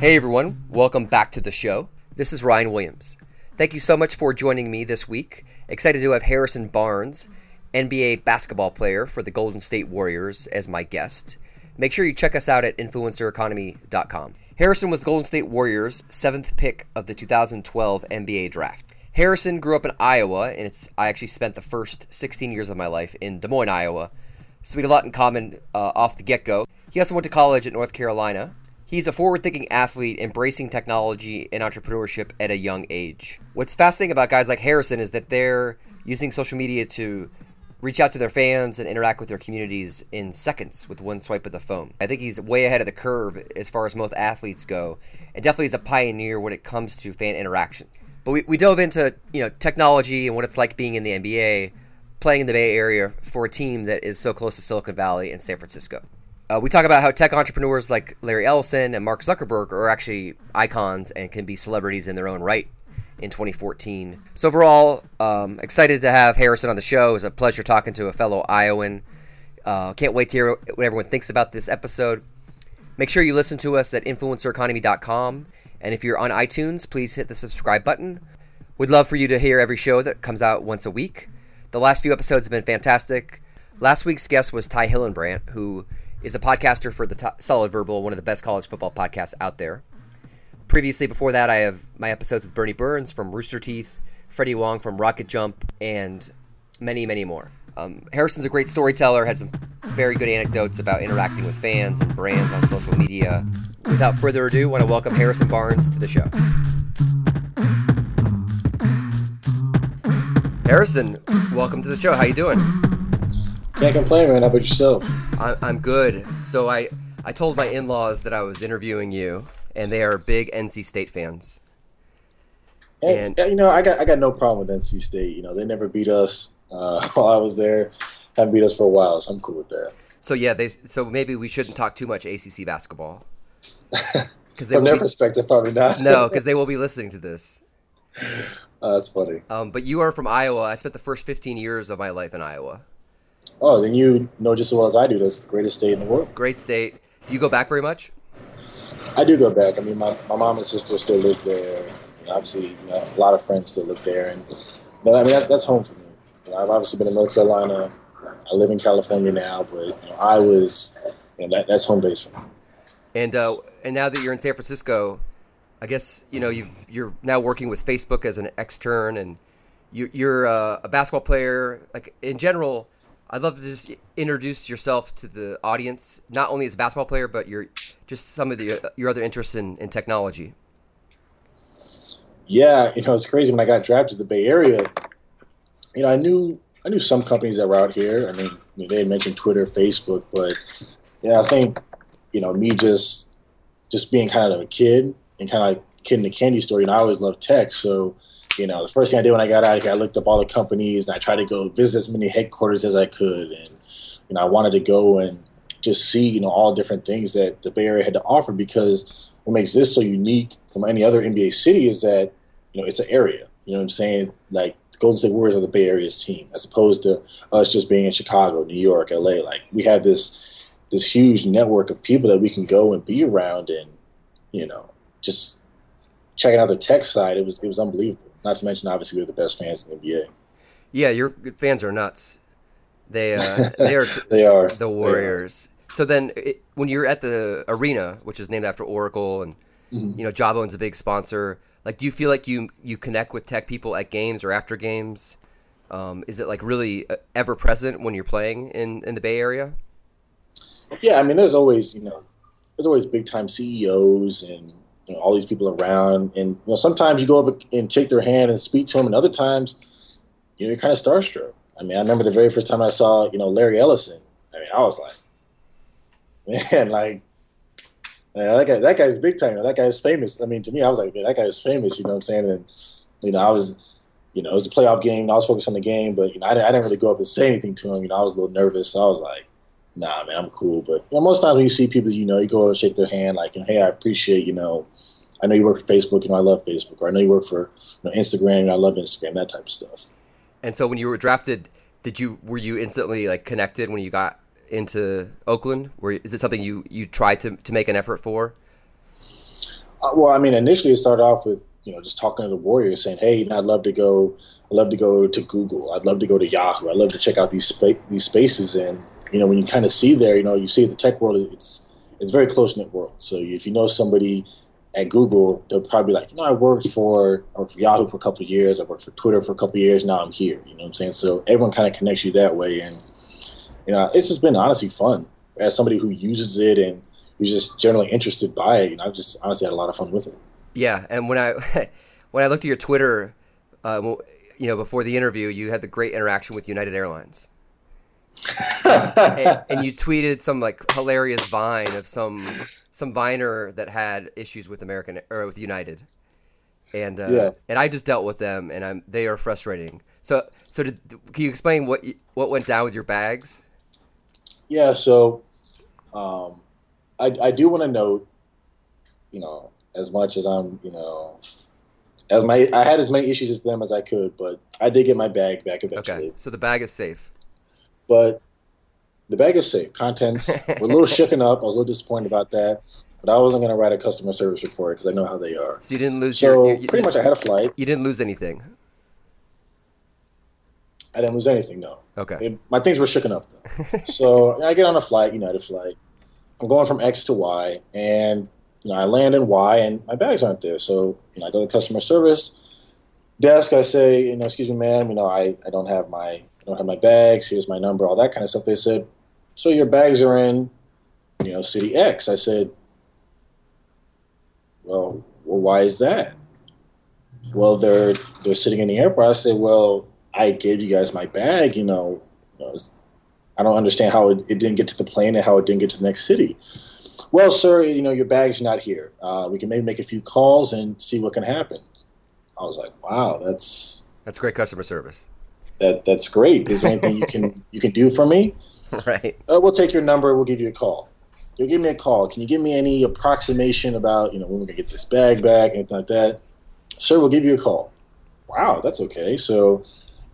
Hey everyone, welcome back to the show. This is Ryan Williams. Thank you so much for joining me this week. Excited to have Harrison Barnes, NBA basketball player for the Golden State Warriors, as my guest. Make sure you check us out at influencereconomy.com. Harrison was Golden State Warriors' seventh pick of the 2012 NBA draft. Harrison grew up in Iowa, and it's I actually spent the first 16 years of my life in Des Moines, Iowa, so we had a lot in common uh, off the get go. He also went to college at North Carolina, He's a forward thinking athlete embracing technology and entrepreneurship at a young age. What's fascinating about guys like Harrison is that they're using social media to reach out to their fans and interact with their communities in seconds with one swipe of the phone. I think he's way ahead of the curve as far as most athletes go, and definitely is a pioneer when it comes to fan interaction. But we, we dove into you know technology and what it's like being in the NBA, playing in the Bay Area for a team that is so close to Silicon Valley and San Francisco. Uh, we talk about how tech entrepreneurs like Larry Ellison and Mark Zuckerberg are actually icons and can be celebrities in their own right in 2014. So overall, um, excited to have Harrison on the show. It's a pleasure talking to a fellow Iowan. Uh, can't wait to hear what everyone thinks about this episode. Make sure you listen to us at influencereconomy.com. And if you're on iTunes, please hit the subscribe button. We'd love for you to hear every show that comes out once a week. The last few episodes have been fantastic. Last week's guest was Ty Hildenbrandt, who is a podcaster for the T- Solid Verbal, one of the best college football podcasts out there. Previously, before that, I have my episodes with Burnie Burns from Rooster Teeth, Freddie Wong from Rocket Jump, and many, many more. Um, Harrison's a great storyteller, has some very good anecdotes about interacting with fans and brands on social media. Without further ado, I want to welcome Harrison Barnes to the show. Harrison, welcome to the show. How you doing? Can't complain, man. How about yourself? I, I'm good. So I I told my in-laws that I was interviewing you, and they are big NC State fans. And, and you know, I got I got no problem with NC State. You know, they never beat us uh, while I was there. Haven't beat us for a while, so I'm cool with that. So yeah, they so maybe we shouldn't talk too much ACC basketball. Because from their be, perspective, probably not. no, because they will be listening to this. Uh, that's funny. Um, but you are from Iowa. I spent the first 15 years of my life in Iowa. Oh, then you know just as well as I do. That's the greatest state in the world. Great state. Do you go back very much? I do go back. I mean, my, my mom and sister still live there. And obviously, you know, a lot of friends still live there, and but I mean that, that's home for me. I've obviously been in North Carolina. I live in California now, but you know, I was, you know, that, that's home base for me. And uh, and now that you're in San Francisco, I guess you know you you're now working with Facebook as an extern, and you, you're uh, a basketball player. Like in general, I'd love to just introduce yourself to the audience, not only as a basketball player, but your just some of the your other interests in, in technology. Yeah, you know it's crazy. When I got drafted to the Bay Area, you know I knew I knew some companies that were out here. I mean, they had mentioned Twitter, Facebook, but yeah, I think you know me just just being kind of a kid and kind of like kid in the candy store. You know, I always loved tech, so you know, the first thing I did when I got out here, I looked up all the companies and I tried to go visit as many headquarters as I could. And, you know, I wanted to go and just see, you know, all different things that the Bay Area had to offer because what makes this so unique from any other NBA city is that, you know, it's an area. You know what I'm saying? Like, Golden State Warriors are the Bay Area's team, as opposed to us just being in Chicago, New York, LA. Like, we have this this huge network of people that we can go and be around and, you know, just checking out the tech side, it was it was unbelievable. Not to mention, obviously, we're the best fans in the NBA. Yeah, your fans are nuts. They uh, they are they are the Warriors. Are. So then, it, when you're at the arena, which is named after Oracle, and mm-hmm. you know Jawbone's a big sponsor, like, do you feel like you you connect with tech people at games or after games? Um, is it like really uh, ever present when you're playing in in the Bay Area? Yeah, I mean, there's always you know, there's always big time CEOs and you know, all these people around. And you know, sometimes you go up and shake their hand and speak to them, and other times you know, you're kind of starstruck. I mean, I remember the very first time I saw you know Larry Ellison. I mean, I was like, man, like. Man, that guy, that guy's big time. That guy's famous. I mean, to me, I was like, man, that guy's famous. You know what I'm saying? And you know, I was, you know, it was a playoff game. I was focused on the game, but you know, I, I didn't really go up and say anything to him. You know, I was a little nervous. So I was like, nah, man, I'm cool. But you know, most times when you see people you know, you go and shake their hand, like, hey, I appreciate, you know, I know you work for Facebook, you know I love Facebook, or I know you work for you know, Instagram, and I love Instagram, that type of stuff. And so when you were drafted, did you were you instantly like connected when you got into Oakland? Were is it something you you tried to to make an effort for? Uh, well, I mean, initially it started off with you know just talking to the Warriors, saying, "Hey, I'd love to go. I'd love to go to Google. I'd love to go to Yahoo. I'd love to check out these spa- these spaces." And you know, when you kind of see there, you know, you see the tech world. It's it's very close knit world. So if you know somebody at Google, they'll probably be like, you know, I worked for I worked for Yahoo for a couple years. I worked for Twitter for a couple years. Now I'm here. You know what I'm saying? So everyone kind of connects you that way, and you know, it's just been honestly fun as somebody who uses it and who's just generally interested by it. You know, I've just honestly had a lot of fun with it. Yeah, and when I when I looked at your Twitter, uh, you know, before the interview, you had the great interaction with United Airlines. and, and, you tweeted some like hilarious vine of some some viner that had issues with American or with United, and uh, yeah. and I just dealt with them, and I'm they are frustrating. So so did, can you explain what what went down with your bags? Yeah, so um, I I do want to note, you know, as much as I'm, you know, as my I had as many issues with them as I could, but I did get my bag back eventually. Okay, so the bag is safe. But the bag is safe. Contents were a little shooken up. I was a little disappointed about that. But I wasn't going to write a customer service report because I know how they are. So you didn't lose. So your, you, pretty much, I had a flight. You didn't lose anything. I didn't lose anything. No. Okay. It, my things were shooken up though. so I get on a flight, United flight. I'm going from X to Y, and you know I land in Y, and my bags aren't there. So you know I go to customer service desk. I say, you know, excuse me, ma'am. You know, I, I don't have my I don't have my bags. Here's my number, all that kind of stuff. They said, so your bags are in, you know, city X. I said, well, well, why is that? Well, they're they're sitting in the airport. I said, well, I gave you guys my bag. You know, I don't understand how it, it, didn't get to the plane and how it didn't get to the next city. Well, sir, you know your bag's not here. Uh, we can maybe make a few calls and see what can happen. I was like, wow, that's that's great customer service that that's great. Is there anything you can you can do for me? Right. Uh, we'll take your number. We'll give you a call. You'll give me a call. Can you give me any approximation about you know when we're gonna get this bag back, anything like that? Sure, we'll give you a call. Wow, that's okay. So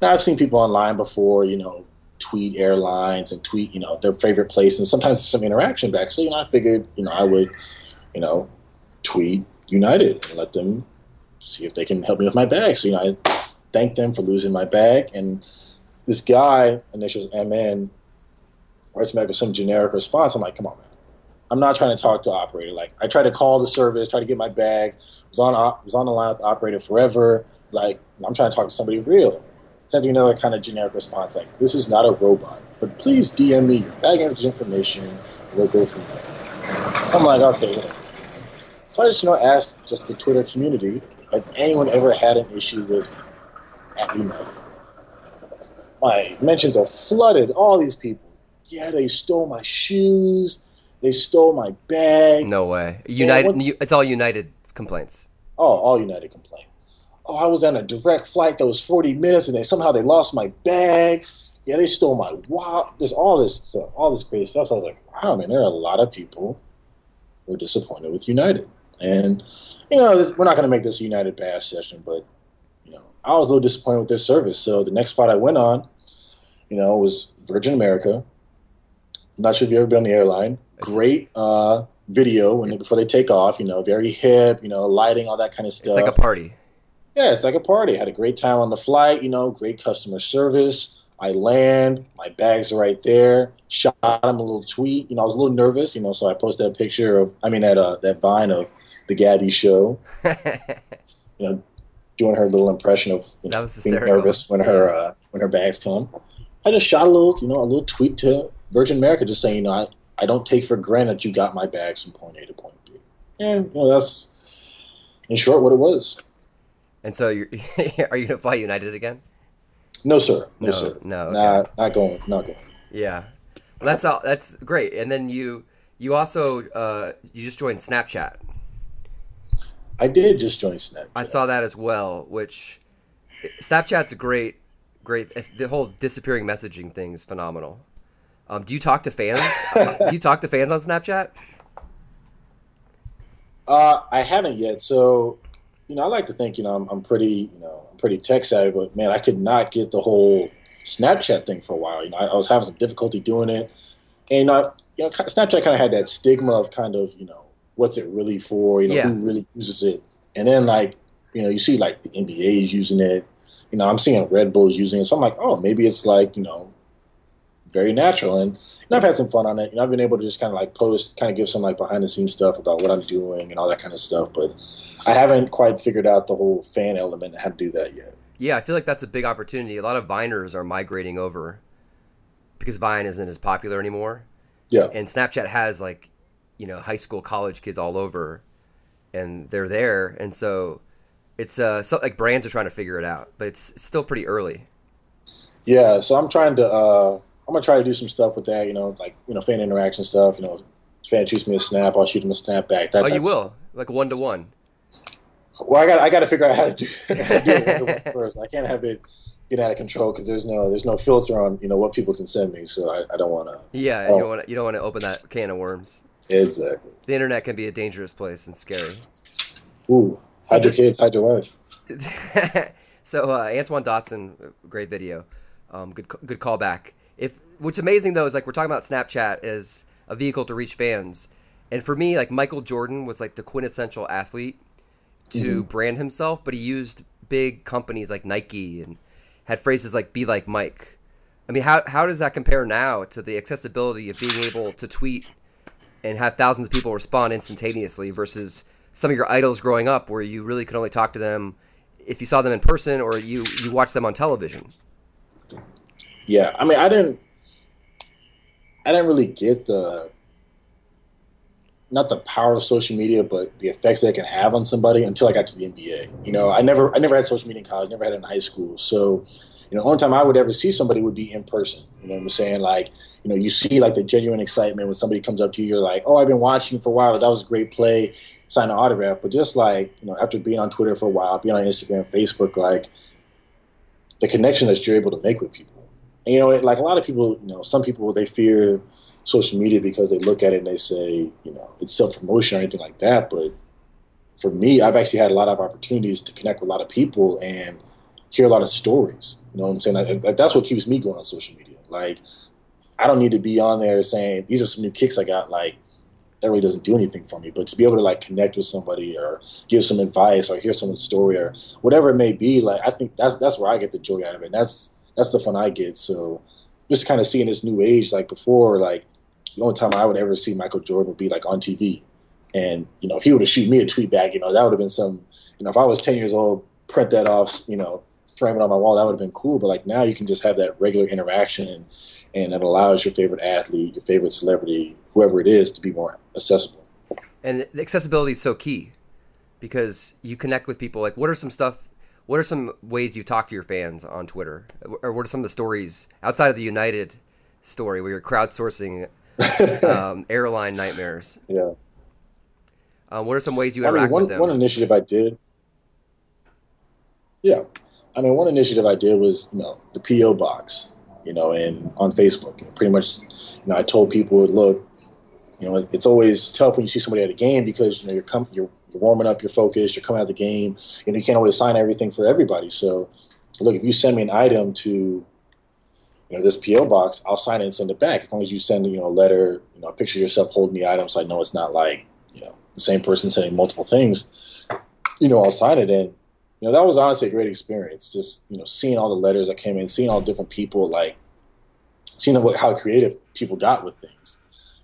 now I've seen people online before, you know, tweet airlines and tweet, you know, their favorite place, and sometimes some interaction back. So you know, I figured, you know, I would, you know, tweet United and let them see if they can help me with my bag. So you know, I thank them for losing my bag. And this guy, initials MN, writes back with some generic response. I'm like, come on, man. I'm not trying to talk to operator. Like, I tried to call the service, try to get my bag. Was on was on the line with the operator forever. Like, I'm trying to talk to somebody real. Sends me another kind of generic response, like, this is not a robot, but please DM me your bag information, and we'll go from there. I'm like, okay. So I just, you know, asked just the Twitter community, has anyone ever had an issue with at United. My mentions are flooded. All these people. Yeah, they stole my shoes. They stole my bag. No way. United. It's all United complaints. Oh, all United complaints. Oh, I was on a direct flight that was 40 minutes, and they somehow they lost my bag. Yeah, they stole my wow. There's all this stuff, all this crazy stuff. So I was like, wow, man, there are a lot of people who are disappointed with United, and you know, we're not going to make this a United bash session, but you know, I was a little disappointed with their service. So the next flight I went on, you know, was Virgin America. I'm not sure if you've ever been on the airline. Great uh, video when they, before they take off. You know, very hip. You know, lighting, all that kind of stuff. It's like a party. Yeah, it's like a party. Had a great time on the flight. You know, great customer service. I land, my bags are right there. Shot him a little tweet. You know, I was a little nervous. You know, so I posted that picture of, I mean, that uh, that vine of the Gabbie Show. you know, doing her little impression of you know, being nervous when her uh, when her bags come. I just shot a little, you know, a little tweet to Virgin America, just saying, you know, I, I don't take for granted you got my bags from point A to point B. And you know, that's in short what it was. And so, you're, are you going to fly United again? No, sir. No, no sir. No, okay. not not going. Not going. Yeah, well, that's all. That's great. And then you you also uh, you just joined Snapchat. I did just join Snapchat. I saw that as well. Which Snapchat's a great, great. The whole disappearing messaging thing is phenomenal. Um, do you talk to fans? do you talk to fans on Snapchat? Uh, I haven't yet. So, you know, I like to think, you know, I'm, I'm pretty, you know, I'm pretty tech savvy, but man, I could not get the whole Snapchat thing for a while. You know, I, I was having some difficulty doing it, and uh, you know, Snapchat kind of had that stigma of kind of, you know, what's it really for? You know, Yeah. who really uses it? And then like, you know, you see like the NBA is using it. You know, I'm seeing Red Bulls using it, so I'm like, oh, maybe it's like, you know, very natural. And, and I've had some fun on it. You know, I've been able to just kind of like post, kind of give some like behind the scenes stuff about what I'm doing and all that kind of stuff. But I haven't quite figured out the whole fan element and how to do that yet. Yeah, I feel like that's a big opportunity. A lot of Viners are migrating over because Vine isn't as popular anymore, Yeah. and Snapchat has like, you know, high school, college kids all over, and they're there, and so it's uh so, like brands are trying to figure it out, but it's still pretty early. Yeah, so I'm trying to. Uh, I'm gonna try to do some stuff with that. You know, like you know, fan interaction stuff. You know, fan shoots me a snap, I'll shoot him a snap back. That Oh, you will like one to one. Well, I got I got to figure out how to do, how to do it first. I can't have it get out of control because there's no there's no filter on you know what people can send me. So I, I don't want to. Yeah, Oh. you don't want you don't want to open that can of worms. Exactly. The internet can be a dangerous place and scary. Ooh, hide your kids, hide your wife. so uh, Antoine Dodson, great video, um, good good callback. If what's amazing though is like we're talking about Snapchat as a vehicle to reach fans, and for me like Michael Jordan was like the quintessential athlete to mm-hmm. brand himself, but he used big companies like Nike and had phrases like "be like Mike." I mean, how how does that compare now to the accessibility of being able to tweet and have thousands of people respond instantaneously versus some of your idols growing up where you really could only talk to them if you saw them in person or you you watched them on television. Yeah, I mean, I didn't, I didn't really get the, not the power of social media, but the effects that it can have on somebody until I got to the NBA. You know, I never, I never had social media in college, never had it in high school. So, you know, the only time I would ever see somebody would be in person. You know what I'm saying? Like, you know, you see like the genuine excitement when somebody comes up to you, you're like, oh, I've been watching for a while. That was a great play. Sign an autograph. But just like, you know, after being on Twitter for a while, being on Instagram, Facebook, like the connection that you're able to make with people. And, you know, like a lot of people, you know, some people they fear social media because they look at it and they say, you know, it's self promotion or anything like that. But for me, I've actually had a lot of opportunities to connect with a lot of people and hear a lot of stories. You know what I'm saying? That's what keeps me going on social media. Like, I don't need to be on there saying these are some new kicks I got. Like, that really doesn't do anything for me. But to be able to like connect with somebody or give some advice or hear someone's story or whatever it may be, like I think that's that's where I get the joy out of it. And that's that's the fun I get. So just kind of seeing this new age, like before, like the only time I would ever see Michael Jordan would be like on TV. And, you know, if he would have shoot me a tweet back, you know, that would have been some, you know, if I was 10 years old, print that off, you know, frame it on my wall, that would have been cool. But like now you can just have that regular interaction and, and it allows your favorite athlete, your favorite celebrity, whoever it is, to be more accessible. And accessibility is so key because you connect with people. Like, what are some stuff? What are some ways you talk to your fans on Twitter, or what are some of the stories outside of the United story where you're crowdsourcing um, airline nightmares? Yeah. Um, what are some ways you I interact mean, one, with them? one initiative I did. Yeah, I mean, one initiative I did was you know the PO box, you know, and on Facebook, pretty much, you know, I told people, look, you know, it's always tough when you see somebody at a game because you know you're com- you're, you're warming up, you're focused, you're coming out of the game, and you can't always sign everything for everybody. So, look, if you send me an item to, you know, this PO box, I'll sign it and send it back. As long as you send, you know, a letter, you know, a picture of yourself holding the item, so I know it's not like, you know, the same person sending multiple things. You know, I'll sign it and you know that was honestly a great experience just you know seeing all the letters that came in seeing all different people like seeing what, how creative people got with things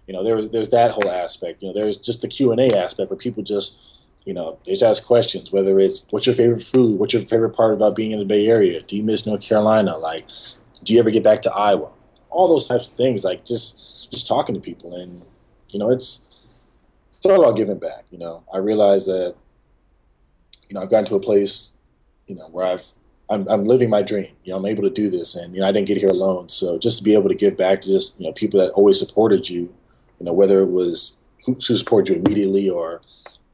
you know there was there's that whole aspect you know there's just the q&a aspect where people just you know they just ask questions whether it's what's your favorite food? What's your favorite part about being in the bay area? Do you miss north carolina? Like do you ever get back to iowa? All those types of things like just just talking to people. And you know it's it's all about giving back you know. I realize that you know, I've gotten to a place, you know, where I've I'm, I'm living my dream. You know, I'm able to do this, and you know, I didn't get here alone. So just to be able to give back to just you know people that always supported you, you know, whether it was who, who supported you immediately or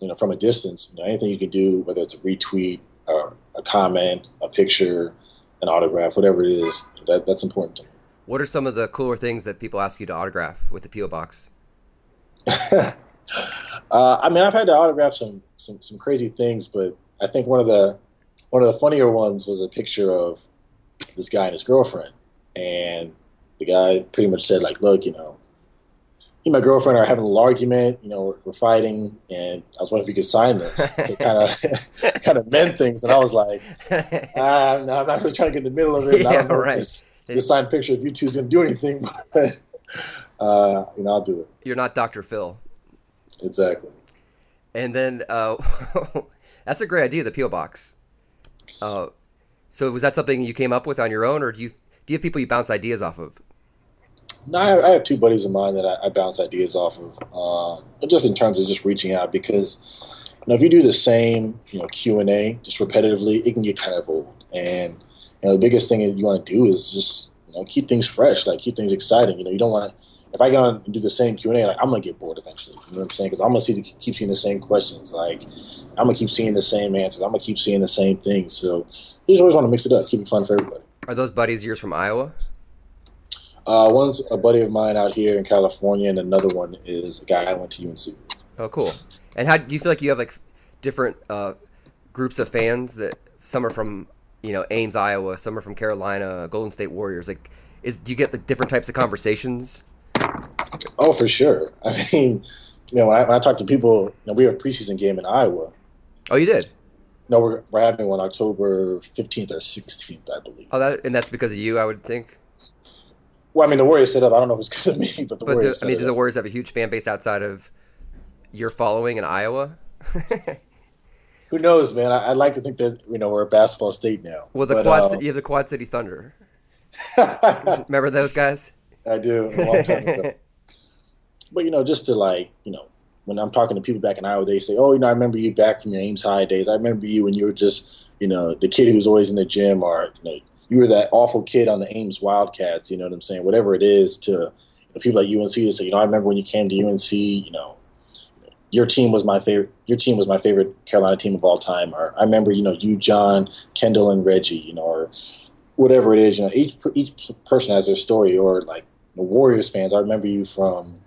you know from a distance, you know, anything you can do, whether it's a retweet or a comment, a picture, an autograph, whatever it is, that that's important to me. What are some of the cooler things that people ask you to autograph with the PO box? Uh, I mean, I've had to autograph some, some some crazy things, but I think one of the one of the funnier ones was a picture of this guy and his girlfriend, and the guy pretty much said like, "Look, you know, and my girlfriend are having a little argument. You know, we're, we're fighting, and I was wondering if you could sign this to kind of kind of mend things." And I was like, ah, "No, I'm not really trying to get in the middle of it. Yeah, I don't know right. this, this signed picture of you two is going to do anything, but uh, you know, I'll do it You're not Dr. Phil. exactly." And then uh, that's a great idea, the PO box. Uh, so was that something you came up with on your own, or do you do you have people you bounce ideas off of? No, I have, I have two buddies of mine that I, I bounce ideas off of, uh, just in terms of just reaching out because you know if you do the same you know Q and A just repetitively, it can get kind of old. And you know the biggest thing that you want to do is just you know keep things fresh, like keep things exciting. You know you don't want to. If I go and do the same Q and A, like I'm gonna get bored eventually. You know what I'm saying? Because I'm gonna see the, keep seeing the same questions. Like I'm gonna keep seeing the same answers. I'm gonna keep seeing the same things. So you just always want to mix it up, keep it fun for everybody. Are those buddies yours from Iowa? Uh, one's a buddy of mine out here in California, and another one is a guy I went to UNC. Oh, cool. And how do you feel like you have like different uh, groups of fans that some are from you know Ames, Iowa, some are from Carolina, Golden State Warriors. Like, is do you get like different types of conversations? Oh, for sure. I mean, you know, when I, when I talk to people, you know, we have a preseason game in Iowa. Oh, you did. No, we're, we're having one October 15th or 16th, I believe. Oh, that and that's because of you, I would think. Well, I mean, the Warriors set up. I don't know if it's because of me, but the But Warriors. the, I mean, do the. Warriors have a huge fan base outside of your following in Iowa? Who knows, man? I, I'd like to think that you know we're a basketball state now. well, the But, quad um, you have the Quad City Thunder. Remember those guys? I do. A long time ago. But you know, just to like, you know, when I'm talking to people back in Iowa, they say, "Oh, you know, I remember you back from your Ames High days. I remember you when you were just, you know, the kid who was always in the gym, or you know, you were that awful kid on the Ames Wildcats. You know what I'm saying? Whatever it is to you know, people like UNC to say, you know, I remember when you came to UNC. You know, your team was my favorite. Your team was my favorite Carolina team of all time. Or I remember, you know, you, John, Kendall, and Reggie. You know, or whatever it is. You know, each each person has their story. Or like the Warriors fans, I remember you from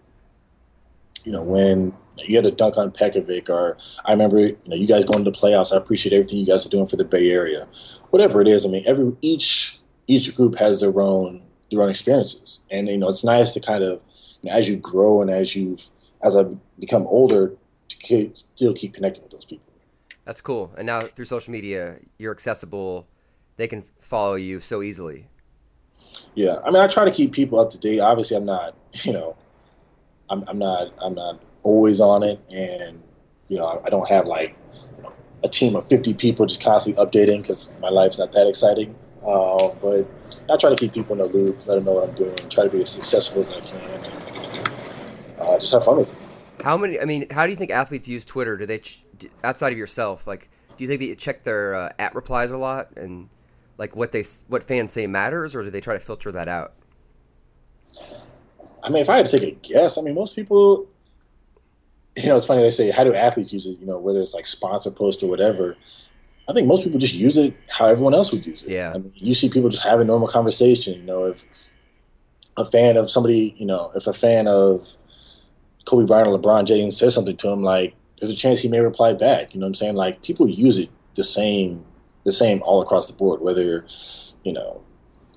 you know, when you had to dunk on Pekovic, or I remember, you know, you guys going to the playoffs. I appreciate everything you guys are doing for the Bay Area. Whatever it is, I mean, every each each group has their own their own experiences, and you know, it's nice to kind of, you know, as you grow and as you've as I become older, to keep, still keep connecting with those people. That's cool. And now through social media, you're accessible. They can follow you so easily. Yeah, I mean, I try to keep people up to date. Obviously, I'm not, you know, I'm, I'm not, I'm not always on it, and you know, I don't have like, you know, a team of 50 people just constantly updating because my life's not that exciting. Uh, but I try to keep people in the loop, let them know what I'm doing, try to be as accessible as I can, and uh, just have fun with it. How many? I mean, how do you think athletes use Twitter? Do they ch- outside of yourself? Like, do you think they check their uh, at replies a lot and like what they what fans say matters, or do they try to filter that out? I mean, if I had to take a guess, I mean, most people, you know, it's funny they say, how do athletes use it? You know, whether it's like sponsor post or whatever. I think most people just use it how everyone else would use it. Yeah. I mean, you see people just having normal conversation. You know, if a fan of somebody, you know, if a fan of Kobe Bryant or LeBron James says something to him, like there's a chance he may reply back. You know what I'm saying? Like people use it the same, the same all across the board. Whether you know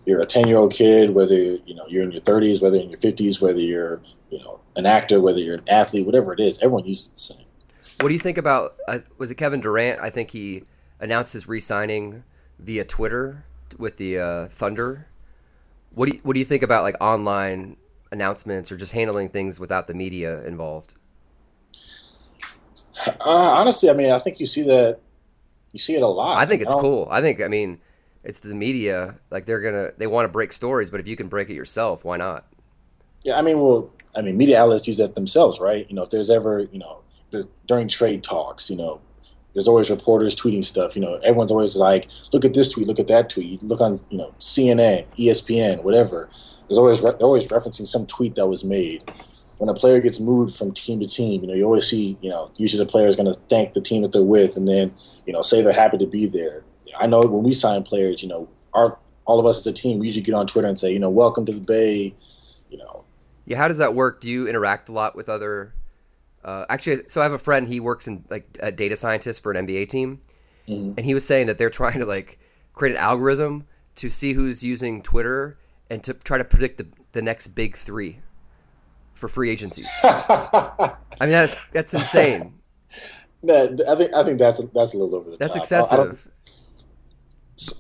you're a 10 year old kid, whether you know you're in your 30s, whether you're in your 50s, whether you're you know an actor, whether you're an athlete, whatever it is, everyone uses the same. What do you think about? Uh, was it Kevin Durant? I think he announced his re-signing via Twitter with the uh, Thunder. What do you, What do you think about like online announcements or just handling things without the media involved? Uh, honestly, I mean, I think you see that you see it a lot. I think it's know? cool. I think I mean, it's the media. Like they're gonna they want to break stories, but if you can break it yourself, why not? Yeah, I mean, well, I mean, media outlets use that themselves, right? You know, if there's ever, you know, the, during trade talks, you know, there's always reporters tweeting stuff. You know, everyone's always like, look at this tweet, look at that tweet. You look on, you know, CNN, ESPN, whatever. There's always re- they're always referencing some tweet that was made. When a player gets moved from team to team, you know, you always see, you know, usually the player is going to thank the team that they're with, and then, you know, say they're happy to be there. I know when we sign players, you know, our all of us as a team, we usually get on Twitter and say, you know, welcome to the Bay, you know, Yeah, how does that work? Do you interact a lot with other Uh, actually, so I have a friend. He works in like a data scientist for an NBA team, mm-hmm. and he was saying that they're trying to like create an algorithm to see who's using Twitter and to try to predict the, the next big three for free agencies. I mean, that's that's insane. No, I think I think that's that's a little over the that's top. That's excessive.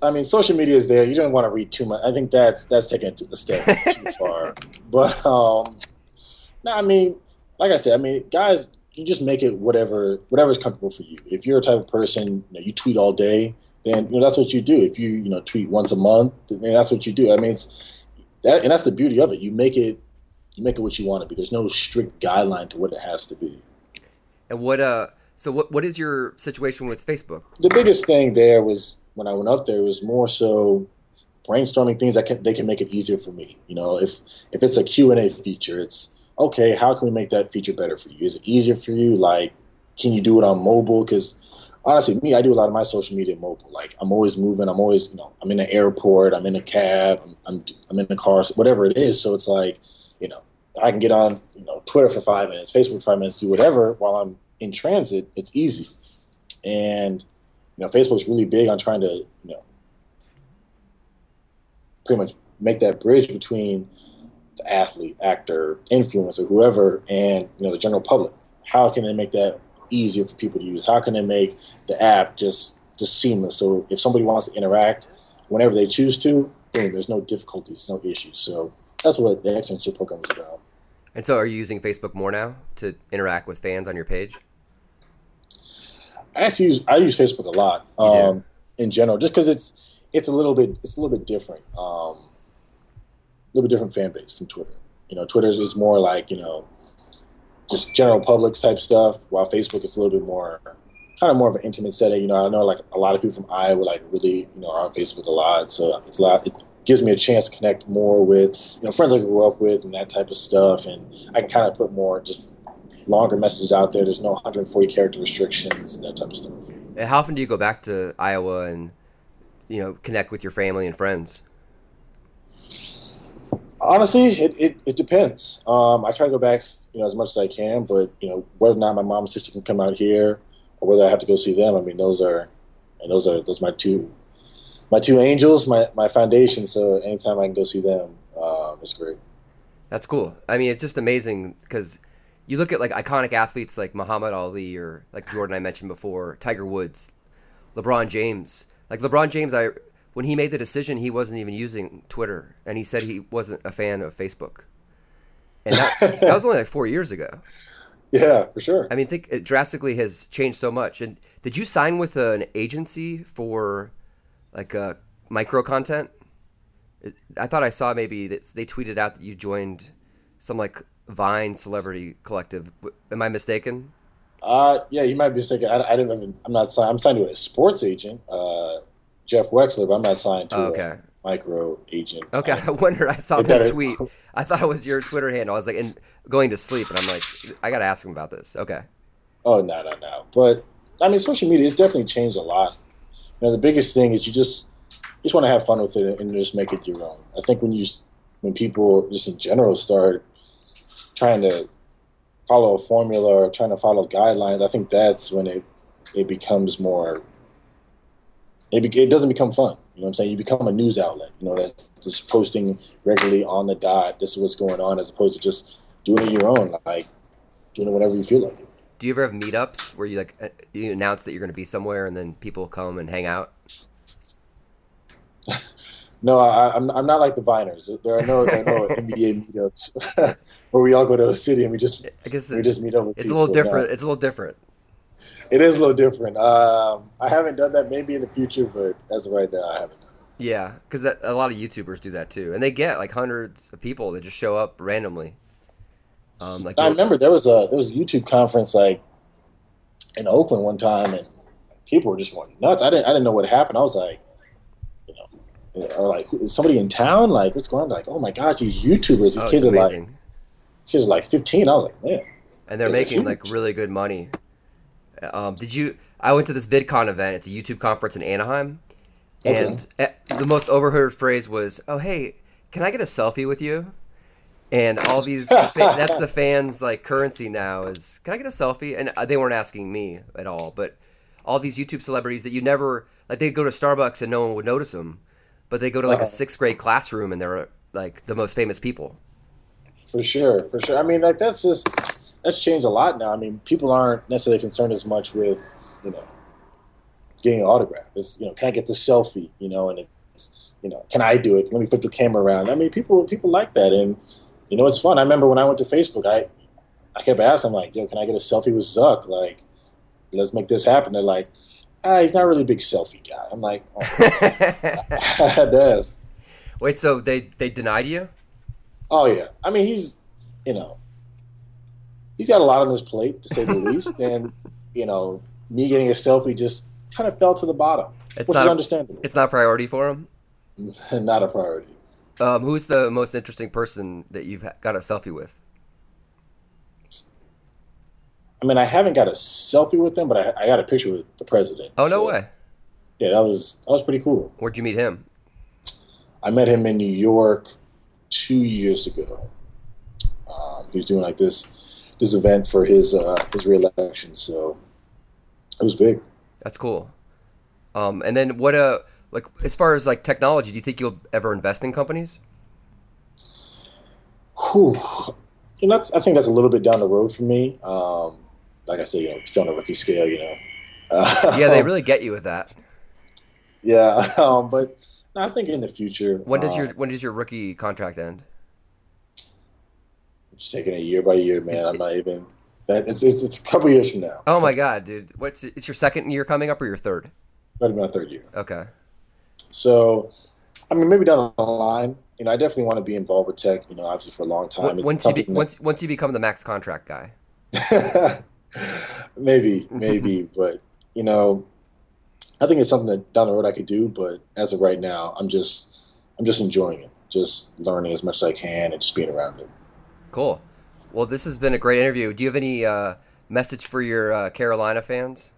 I, mean, social media is there. You don't want to read too much. I think that's that's taking it a step too far. But um, no, I mean, like I said, I mean, guys, you just make it whatever whatever is comfortable for you. If you're a type of person, you, know, you tweet all day, then you know that's what you do. If you you know tweet once a month, then that's what you do. I mean, it's that, and that's the beauty of it. You make it you make it what you want to be. There's no strict guideline to what it has to be. And what uh, so what what is your situation with Facebook? The biggest thing there was when I went up there it was more so brainstorming things that can they can make it easier for me. You know, if if it's a Q and A feature, it's okay. How can we make that feature better for you? Is it easier for you? Like, can you do it on mobile? Because honestly, me, I do a lot of my social media mobile. Like, I'm always moving. I'm always, you know, I'm in the airport. I'm in a cab. I'm I'm, I'm in the car. whatever it is. So it's like, you know, I can get on, you know, Twitter for five minutes, Facebook for five minutes, do whatever while I'm in transit. It's easy, and you know, Facebook's really big on trying to, you know, pretty much make that bridge between the athlete, actor, influencer, whoever, and you know, the general public. How can they make that easier for people to use? How can they make the app just just seamless? So if somebody wants to interact whenever they choose to, boom, there's no difficulties, no issues. So that's what the externship program is about. And so, are you using Facebook more now to interact with fans on your page? I actually use I use Facebook a lot um, in general, just because it's it's a little bit it's a little bit different, um, a little bit different fan base from Twitter. You know, Twitter is more like you know just general public type stuff, while Facebook is a little bit more kind of more of an intimate setting. You know, I know like a lot of people from Iowa like really you know are on Facebook a lot, so it's a lot. It, gives me a chance to connect more with you know friends I grew up with and that type of stuff, and I can kind of put more just longer messages out there. There's no 140 character restrictions and that type of stuff. And how often do you go back to Iowa and you know connect with your family and friends? Honestly, it, it, it depends. Um, I try to go back you know as much as I can, but you know whether or not my mom and sister can come out here or whether I have to go see them. I mean, those are and those are those are my two my two angels, my my foundation. So anytime I can go see them, um, it's great. That's cool. I mean, it's just amazing because you look at like iconic athletes like Muhammad Ali or like Jordan I mentioned before, Tiger Woods, LeBron James. Like LeBron James, I when he made the decision, he wasn't even using Twitter, and he said he wasn't a fan of Facebook. And that, that was only like four years ago. Yeah, for sure. I mean, think it drastically has changed so much. And did you sign with an agency for like uh, micro content. I thought I saw maybe that they tweeted out that you joined some like Vine celebrity collective. Am I mistaken? Uh, yeah, you might be mistaken. I, I didn't even. I'm not signed. I'm signed to a sports agent, uh, Jeff Wechsler, but I'm not signed to okay. a micro agent. Okay, I, I wonder. I saw that tweet. I thought it was your Twitter handle. I was like, in, going to sleep, and I'm like, I got to ask him about this. Okay. Oh no, no, no. But I mean, social media has definitely changed a lot know, the biggest thing is you just you just want to have fun with it and just make it your own. I think when you when people just in general start trying to follow a formula or trying to follow guidelines, I think that's when it it becomes more. It, be, it doesn't become fun. You know what I'm saying? You become a news outlet. You know, that's just posting regularly on the dot. This is what's going on, as opposed to just doing it your own, like doing it whenever you feel like it do you ever have meetups where you like uh, you announce that you're going to be somewhere and then people come and hang out? no, I, am I'm, I'm not like the Viners. There are no there are no NBA meetups where we all go to a city and we just I guess we just meet up. it's people. a little different. It's a little different. It is a little different. Um, I haven't done that. Maybe in the future, but as of right now, I haven't. Yeah, because a lot of YouTubers do that too, and they get like hundreds of people that just show up randomly. Um, like I remember there was a there was a YouTube conference like in Oakland one time, and people were just going nuts. I didn't I didn't know what happened. I was like, you know, or like is somebody in town? Like what's going on? Like oh my gosh, these YouTubers, these oh, kids are like, kids are like fifteen. I was like man, and they're making like really good money. Um, did you? I went to this VidCon event. It's a YouTube conference in Anaheim, and okay. the most overheard phrase was, "Oh hey, can I get a selfie with you?" and all these that's the fans like currency now is can i get a selfie and uh, they weren't asking me at all but all these youtube celebrities that you never like they go to starbucks and no one would notice them but they go to like a Uh-huh. sixth grade classroom and they're like the most famous people For sure, for sure. I mean, like that's just that's changed a lot now. I mean, people aren't necessarily concerned as much with you know getting an autograph. It's you know, can I get the selfie? You know, and it's you know, can I do it? Let me flip the camera around. I mean, people people like that, and you know, it's fun. I remember when I went to Facebook, I I kept asking like, yo, can I get a selfie with Zuck? Like, let's make this happen. They're like, ah, he's not really a big selfie guy. I'm like, oh, that's wait so they they denied you Oh yeah, I mean he's, you know, he's got a lot on his plate to say the least, and you know, me getting a selfie just kind of fell to the bottom, it's which not is understandable. it's not a priority for him not a priority. um, who's the most interesting person that you've got a selfie with I mean, I haven't got a selfie with them, but I, I got a picture with the president. oh no So, way Yeah, that was that was pretty cool. where'd you meet him I met him in New York two years ago. Um, he was doing like this this event for his uh, his reelection, so it was big. That's cool. Um, and then what? Uh, like as far as like technology, do you think you'll ever invest in companies? Whew. You know, that's, I think that's a little bit down the road for me. Um, like I said, you know, still on a rookie scale, you know. Uh, Yeah, they really get you with that. yeah, um, but no, I think in the future. When does uh, your when does your rookie contract end? It's taking it year by year, man. I'm not even. That it's it's, it's a couple years from now. Oh my god, dude! What's it's your second year coming up or your third? Might be my third year. Okay. So, I mean, maybe down the line, you know, I definitely want to be involved with tech. You know, obviously for a long time. Once you be, once once you become the max contract guy. maybe, maybe, but you know, I think it's something that down the road I could do. But as of right now, I'm just, I'm just enjoying it, just learning as much as I can and just being around it. Cool. Well, this has been a great interview. Do you have any uh, message for your uh, Carolina fans?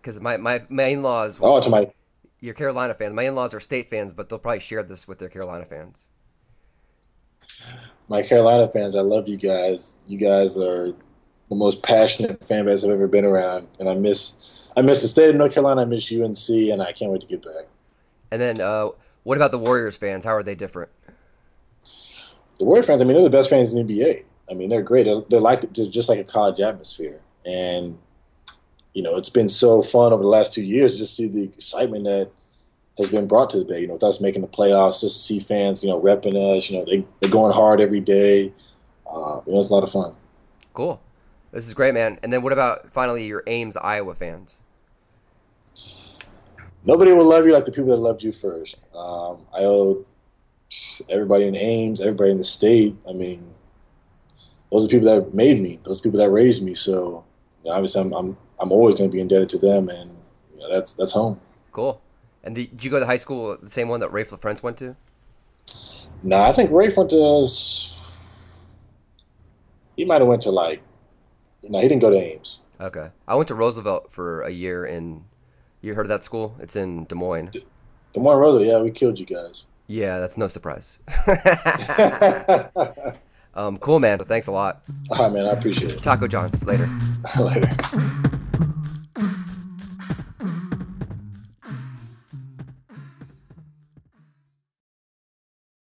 Because my, my my in-laws, Oh, to my your Carolina fans. My in-laws are state fans, but they'll probably share this with their Carolina fans. my Carolina fans, I love you guys. You guys are the most passionate fan base I've ever been around, and I miss, I miss the state of North Carolina. I miss UNC, and I can't wait to get back. And then, uh, what about the Warriors fans? How are they different? The Warriors fans, I mean, they're the best fans in the NBA. I mean, they're great. They're, they're like they're just like a college atmosphere, and you know, it's been so fun over the last two years just to see the excitement that has been brought to the Bay. You know, with us making the playoffs, just to see fans, you know, repping us. You know, they they're going hard every day. Uh, you know, it's a lot of fun. Cool. This is great, man. And then, what about finally your Ames, Iowa fans? Nobody will love you like the people that loved you first. Um, I owe everybody in Ames, everybody in the state. I mean, those are the people that made me. Those people that raised me. So you know, obviously, I'm I'm I'm always going to be indebted to them, and you know, that's that's home. Cool. And the, did you go to high school, the same one that Raef LaFrentz went to? Nah, I think Rafe went to. He might have went to like. No, he didn't go to Ames. Okay. I went to Roosevelt for a year in. You heard of that school? It's in Des Moines. Des Moines Rosa, yeah, we killed you guys. Yeah, that's no surprise. Um, cool, man. Thanks a lot. right, man, I appreciate it. Taco John's later. Later.